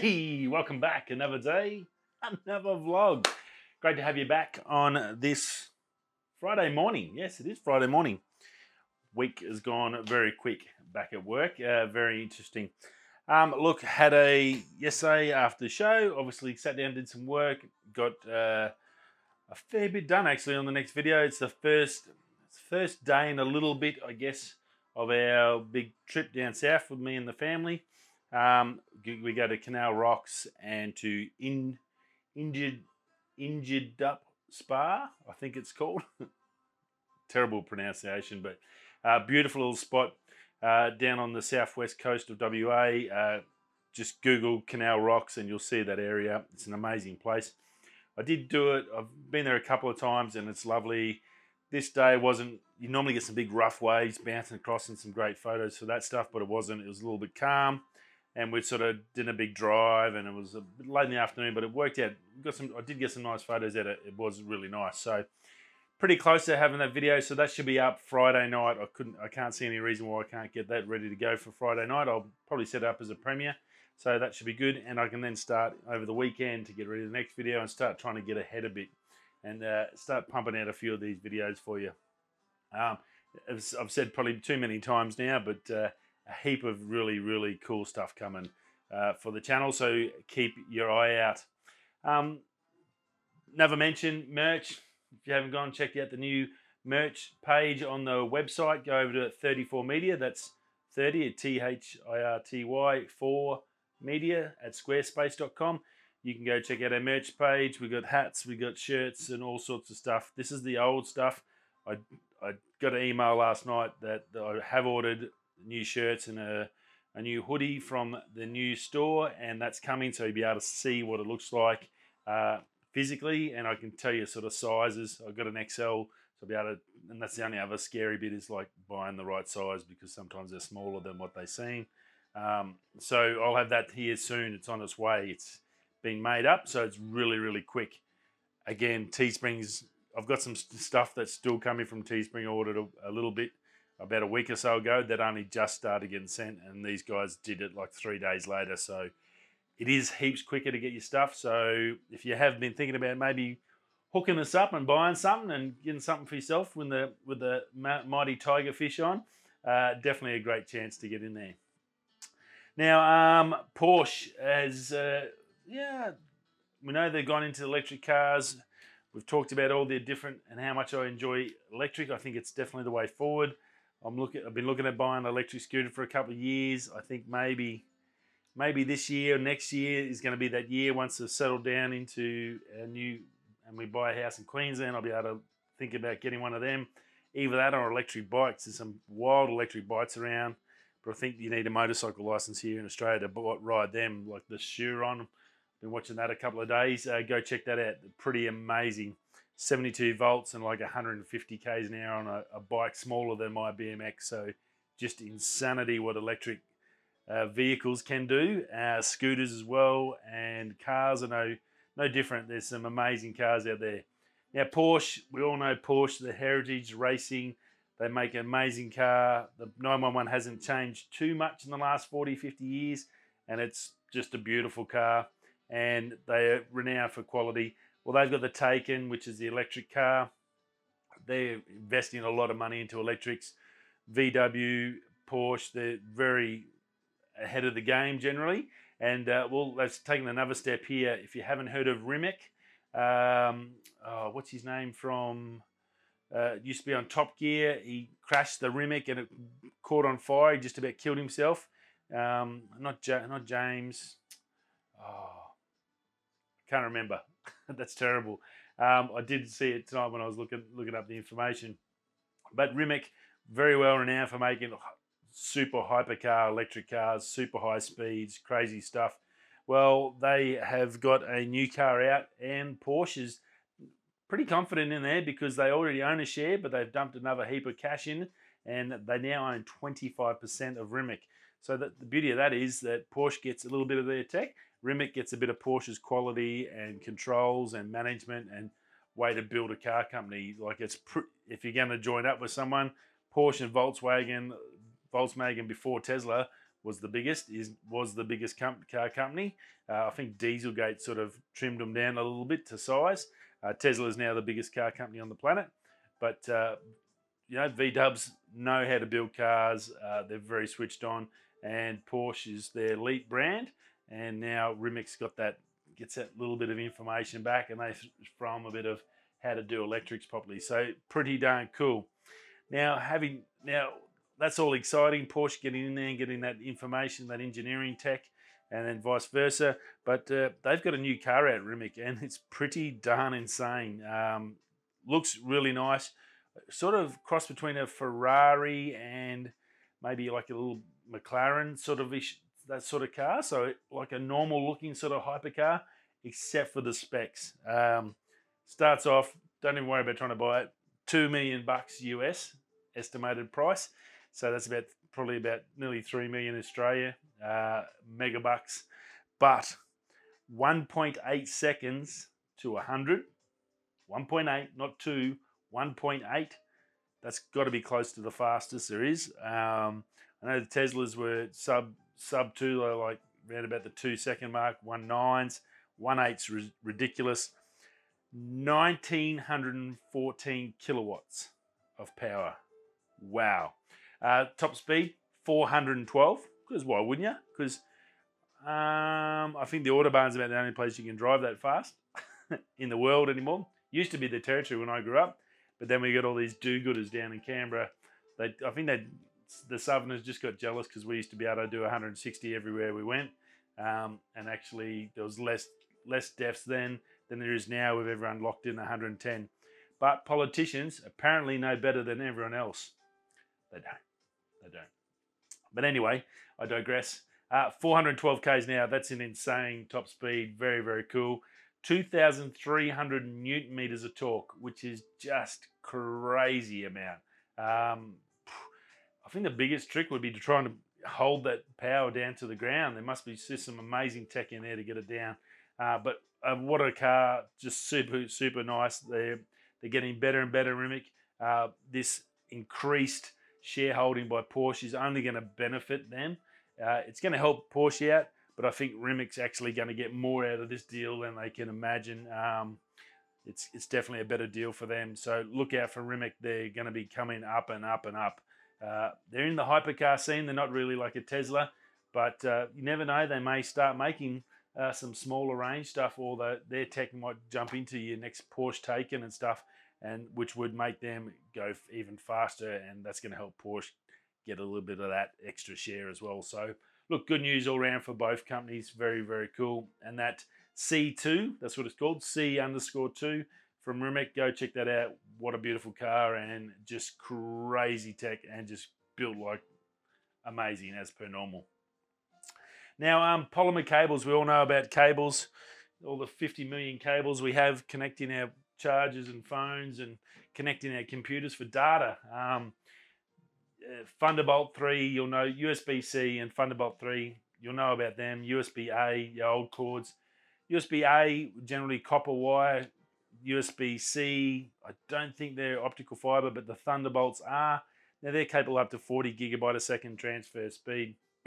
Hey, welcome back. Another day, another vlog. Great to have you back on this Friday morning. Yes, it is Friday morning. Week has gone very quick back at work. Uh, very interesting. Um, look, had a yesterday after the show. Obviously, sat down, did some work, got uh, a fair bit done actually on the next video. It's the first first day in a little bit, I guess, of our big trip down south with me and the family. Um, we go to Canal Rocks and to in, Injured Injured Up Spa, I think it's called. Terrible pronunciation, but uh, beautiful little spot uh, down on the southwest coast of WA. Uh, just Google Canal Rocks and you'll see that area. It's an amazing place. I did do it. I've been there a couple of times and it's lovely. This day wasn't. You normally get some big rough waves bouncing across and some great photos for that stuff, but it wasn't. It was a little bit calm and we sort of did a big drive, and it was a bit late in the afternoon, but it worked out. Got some, I did get some nice photos out. It, it was really nice. So pretty close to having that video. So that should be up Friday night. I couldn't, I can't see any reason why I can't get that ready to go for Friday night. I'll probably set it up as a premiere. So that should be good, and I can then start over the weekend to get ready the next video and start trying to get ahead a bit and uh, start pumping out a few of these videos for you. Um, I've said probably too many times now, but uh, a heap of really, really cool stuff coming uh, for the channel. So keep your eye out. Um, never mention merch. If you haven't gone, check out the new merch page on the website. Go over to 34 Media. That's 30 at T H I R T Y 4 media at squarespace.com. You can go check out our merch page. We got hats, we got shirts, and all sorts of stuff. This is the old stuff. I I got an email last night that I have ordered new shirts and a, a new hoodie from the new store, and that's coming, so you'll be able to see what it looks like uh, physically, and I can tell you sort of sizes. I've got an XL, so I'll be able to, and that's the only other scary bit is like buying the right size because sometimes they're smaller than what they seem. Um, so I'll have that here soon. It's on its way. It's been made up, so it's really, really quick. Again, Teespring's. I've got some stuff that's still coming from Teespring. ordered a, a little bit about a week or so ago that only just started getting sent, and these guys did it like three days later. So it is heaps quicker to get your stuff. So if you have been thinking about maybe hooking us up and buying something and getting something for yourself with the with the mighty tiger fish on, uh, definitely a great chance to get in there. Now, um, Porsche has, uh, yeah, we know they've gone into electric cars. We've talked about all their different and how much I enjoy electric. I think it's definitely the way forward. I'm looking. I've been looking at buying an electric scooter for a couple of years. I think maybe, maybe this year or next year is going to be that year once they've settled down into a new and we buy a house in Queensland. I'll be able to think about getting one of them. Either that or electric bikes. There's some wild electric bikes around, but I think you need a motorcycle license here in Australia to ride them, like the Chiron. Been watching that a couple of days. Uh, go check that out. Pretty amazing. 72 volts and like 150 k's an hour on a, a bike smaller than my BMX. So just insanity what electric uh, vehicles can do. Uh, scooters as well, and cars are no no different. There's some amazing cars out there. Now Porsche, we all know Porsche, the heritage racing. They make an amazing car. The 911 hasn't changed too much in the last 40, 50 years, and it's just a beautiful car. And they are renowned for quality. Well, they've got the Taycan, which is the electric car. They're investing a lot of money into electrics. VW, Porsche, they're very ahead of the game generally. And uh, well, let's take another step here. If you haven't heard of Rimac, um, oh, what's his name from? Uh, used to be on Top Gear. He crashed the Rimac and it caught on fire. He just about killed himself. Um, not ja- not James. Oh, can't remember. That's terrible. Um, I did see it tonight when I was looking looking up the information. But Rimac, very well renowned for making super hypercar electric cars, super high speeds, crazy stuff. Well, they have got a new car out, and Porsche's pretty confident in there because they already own a share, but they've dumped another heap of cash in, and they now own 25% of Rimac. So the beauty of that is that Porsche gets a little bit of their tech, Rimac gets a bit of Porsche's quality and controls and management and way to build a car company. Like it's pr- if you're going to join up with someone, Porsche and Volkswagen, Volkswagen before Tesla was the biggest, is was the biggest com- car company. Uh, I think Dieselgate sort of trimmed them down a little bit to size. Uh, Tesla is now the biggest car company on the planet, but uh, you know V Dubs know how to build cars. Uh, they're very switched on, and Porsche is their elite brand. And now Rimac's got that gets that little bit of information back, and they throw them a bit of how to do electrics properly. So pretty darn cool. Now having now that's all exciting. Porsche getting in there and getting that information, that engineering tech, and then vice versa. But uh, they've got a new car out, Rimac, and it's pretty darn insane. Um, looks really nice. Sort of cross between a Ferrari and maybe like a little McLaren sort of ish, that sort of car. So like a normal looking sort of hypercar, except for the specs. Um, starts off. Don't even worry about trying to buy it. Two million bucks US estimated price. So that's about probably about nearly three million Australia uh, megabucks. But 1.8 seconds to 100, 1.8, not 2, 1.8. That's got to be close to the fastest there is. Um, I know the Teslas were sub sub two, like around about the two second mark, one nines, one eights ridiculous. 1914 kilowatts of power. Wow. Uh, top speed 412. Because why wouldn't you? Because um, I think the Autobahn's about the only place you can drive that fast in the world anymore. Used to be the territory when I grew up, but then we got all these do-gooders down in Canberra. They, I think they, the Southerners just got jealous because we used to be able to do 160 everywhere we went, um, and actually there was less less deaths then than there is now with everyone locked in 110. But politicians apparently know better than everyone else. They don't. They don't. But anyway, I digress. Uh, 412 k's now. That's an insane top speed. Very, very cool. 2,300 newton meters of torque, which is just crazy amount. Um, I think the biggest trick would be to try and hold that power down to the ground. There must be just some amazing tech in there to get it down. Uh, but uh, what a car! Just super, super nice. They're they're getting better and better. Rimac. Uh, this increased shareholding by Porsche is only going to benefit them. Uh, it's going to help Porsche out, but I think Rimac's actually going to get more out of this deal than they can imagine. Um, it's it's definitely a better deal for them. So look out for Rimac. They're going to be coming up and up and up. Uh, they're in the hypercar scene. They're not really like a Tesla, but uh, you never know. They may start making uh, some smaller range stuff, or the, their tech might jump into your next Porsche Taycan and stuff and which would make them go even faster, and that's going to help Porsche get a little bit of that extra share as well. So, look, good news all around for both companies. Very, very cool. And that C2, that's what it's called, C underscore two from Rimac. Go check that out. What a beautiful car and just crazy tech and just built like amazing as per normal. Now, um, polymer cables, we all know about cables, all the 50 million cables we have connecting our chargers and phones and connecting our computers for data. Um, uh, Thunderbolt 3, you'll know USB C and Thunderbolt 3, you'll know about them. USB A, your old cords. USB A, generally copper wire. USB C, I don't think they're optical fiber, but the Thunderbolts are. Now they're capable up to 40 gigabyte a second transfer speed.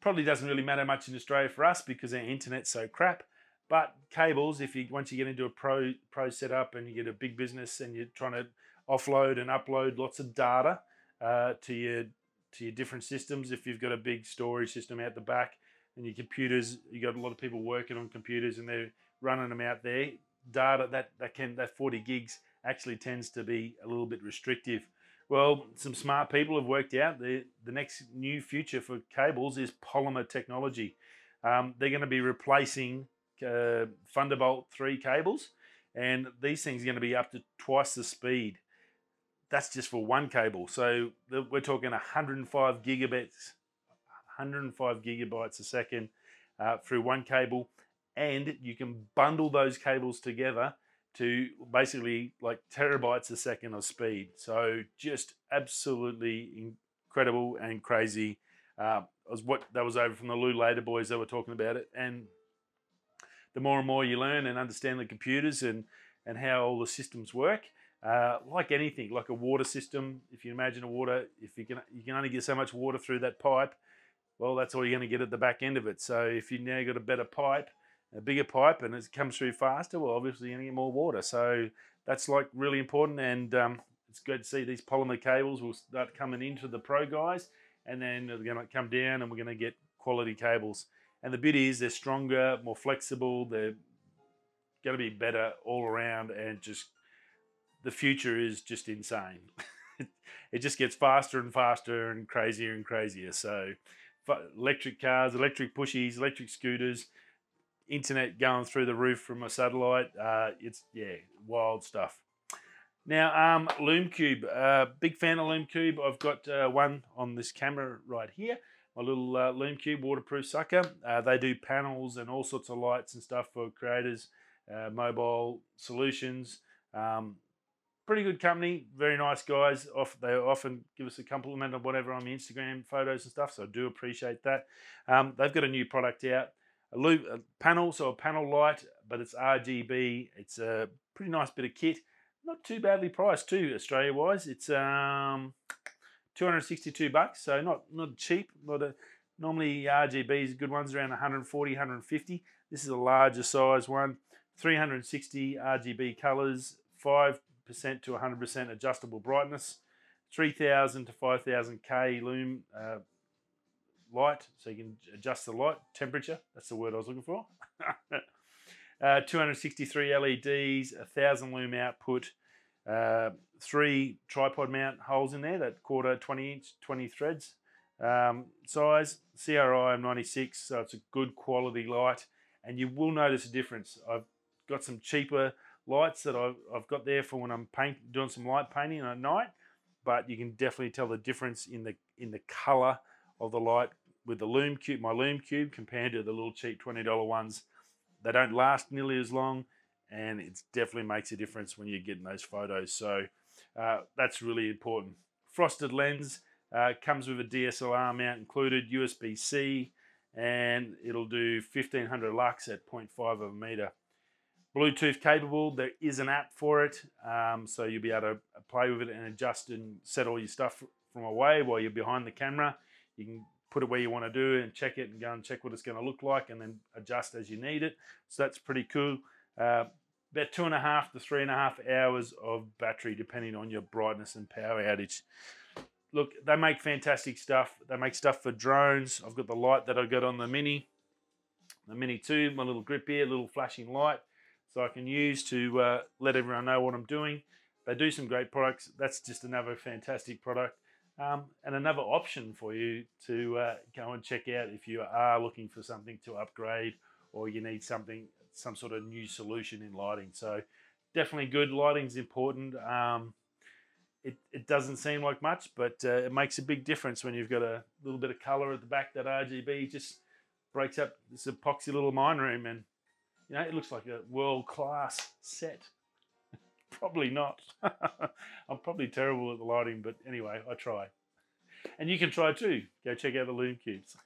Probably doesn't really matter much in Australia for us because our internet's so crap. But cables, if you once you get into a pro pro setup and you get a big business and you're trying to offload and upload lots of data uh, to your to your different systems, if you've got a big storage system out the back and your computers, you got a lot of people working on computers and they're running them out there. Data that that can that 40 gigs actually tends to be a little bit restrictive. Well, some smart people have worked out the the next new future for cables is polymer technology. Um, they're going to be replacing uh, Thunderbolt 3 cables, and these things are going to be up to twice the speed. That's just for one cable. So we're talking 105 gigabits, 105 gigabytes a second uh, through one cable, and you can bundle those cables together to basically like terabytes a second of speed. So just absolutely incredible and crazy. Uh, was what that was over from the Lew Later boys that were talking about it, and the more and more you learn and understand the computers and, and how all the systems work, Uh, like anything, like a water system, if you imagine a water, if you can, you can only get so much water through that pipe. Well, that's all you're going to get at the back end of it. So if you now got a better pipe, a bigger pipe, and it comes through faster, well, obviously you're going to get more water. So that's like really important, and um, it's good to see these polymer cables will start coming into the pro guys, and then they're going to come down, and we're going to get quality cables. And the beauty is they're stronger, more flexible. They're going to be better all around, and just the future is just insane. it just gets faster and faster and crazier and crazier. So, electric cars, electric pushies, electric scooters, internet going through the roof from a satellite. Uh, it's yeah, wild stuff. Now, um, Lume Cube, uh, big fan of Lume Cube. I've got uh, one on this camera right here. My little uh, Lume Cube waterproof sucker. Uh, they do panels and all sorts of lights and stuff for creators, uh, mobile solutions. Um, pretty good company, very nice guys. Off, they often give us a compliment on whatever on the Instagram photos and stuff, so I do appreciate that. Um, they've got a new product out, a, loop, a panel, so a panel light, but it's RGB. It's a pretty nice bit of kit, not too badly priced too, Australia wise. It's um, 262 bucks, so not not cheap. Not a, normally RGBs, good ones around 140, 150. This is a larger size one. 360 RGB colors, five percent to 100% adjustable brightness, 3000 to 5000 K lume uh, light, so you can adjust the light temperature. That's the word I was looking for. uh, 263 LEDs, 1000 lume output, uh, three tripod mount holes in there, that quarter 20 inch, 20 threads um, size. CRI 96, so it's a good quality light, and you will notice a difference. I've got some cheaper lights that I've, I've got there for when I'm paint, doing some light painting at night, but you can definitely tell the difference in the in the color of the light with the Lume Cube, my Lume Cube, compared to the little cheap $20 ones. They don't last nearly as long, and it definitely makes a difference when you're getting those photos. So uh, that's really important. Frosted lens uh, comes with a DSLR mount included, USB-C, and it'll do 1500 lux at 0.5 of a meter. Bluetooth capable. There is an app for it, um, so you'll be able to play with it and adjust and set all your stuff from away while you're behind the camera. You can put it where you want to do and check it and go and check what it's going to look like and then adjust as you need it. So that's pretty cool. Uh, about two and a half to three and a half hours of battery, depending on your brightness and power outage. Look, they make fantastic stuff. They make stuff for drones. I've got the light that I got on the Mini, the Mini 2, my little grip here, little flashing light so I can use to uh, let everyone know what I'm doing. They do some great products. That's just another fantastic product. Um, and another option for you to uh, go and check out if you are looking for something to upgrade or you need something, some sort of new solution in lighting. So definitely good. Lighting's important. Um, it, it doesn't seem like much, but uh, it makes a big difference when you've got a little bit of color at the back. That RGB just breaks up this epoxy little mine room and you know, it looks like a world class set. Probably not. I'm probably terrible at the lighting, but anyway, I try. And you can try too. Go check out the Lume Cubes.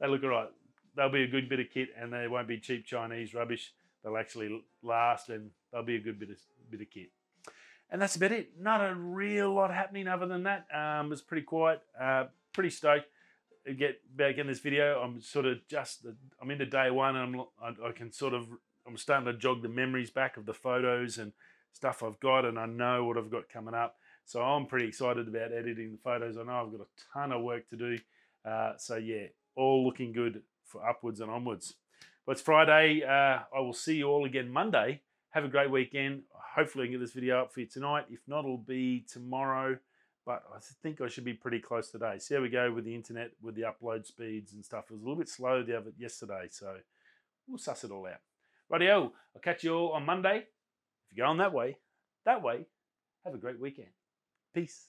They look alright. They'll be a good bit of kit, and they won't be cheap Chinese rubbish. They'll actually last, and they'll be a good bit of bit of kit. And that's about it. Not a real lot happening other than that. Um, it's pretty quiet. Uh, pretty stoked to get back in this video, I'm sort of just I'm into day one, and I'm I, I can sort of I'm starting to jog the memories back of the photos and stuff I've got, and I know what I've got coming up. So I'm pretty excited about editing the photos. I know I've got a ton of work to do. Uh, so yeah, all looking good for upwards and onwards. But it's Friday. Uh, I will see you all again Monday. Have a great weekend. Hopefully, I can get this video up for you tonight. If not, it'll be tomorrow but I think I should be pretty close today. See how we go with the internet, with the upload speeds and stuff. It was a little bit slow the other yesterday, so we'll suss it all out. Rightio, I'll catch you all on Monday. If you're on that way, that way, have a great weekend. Peace.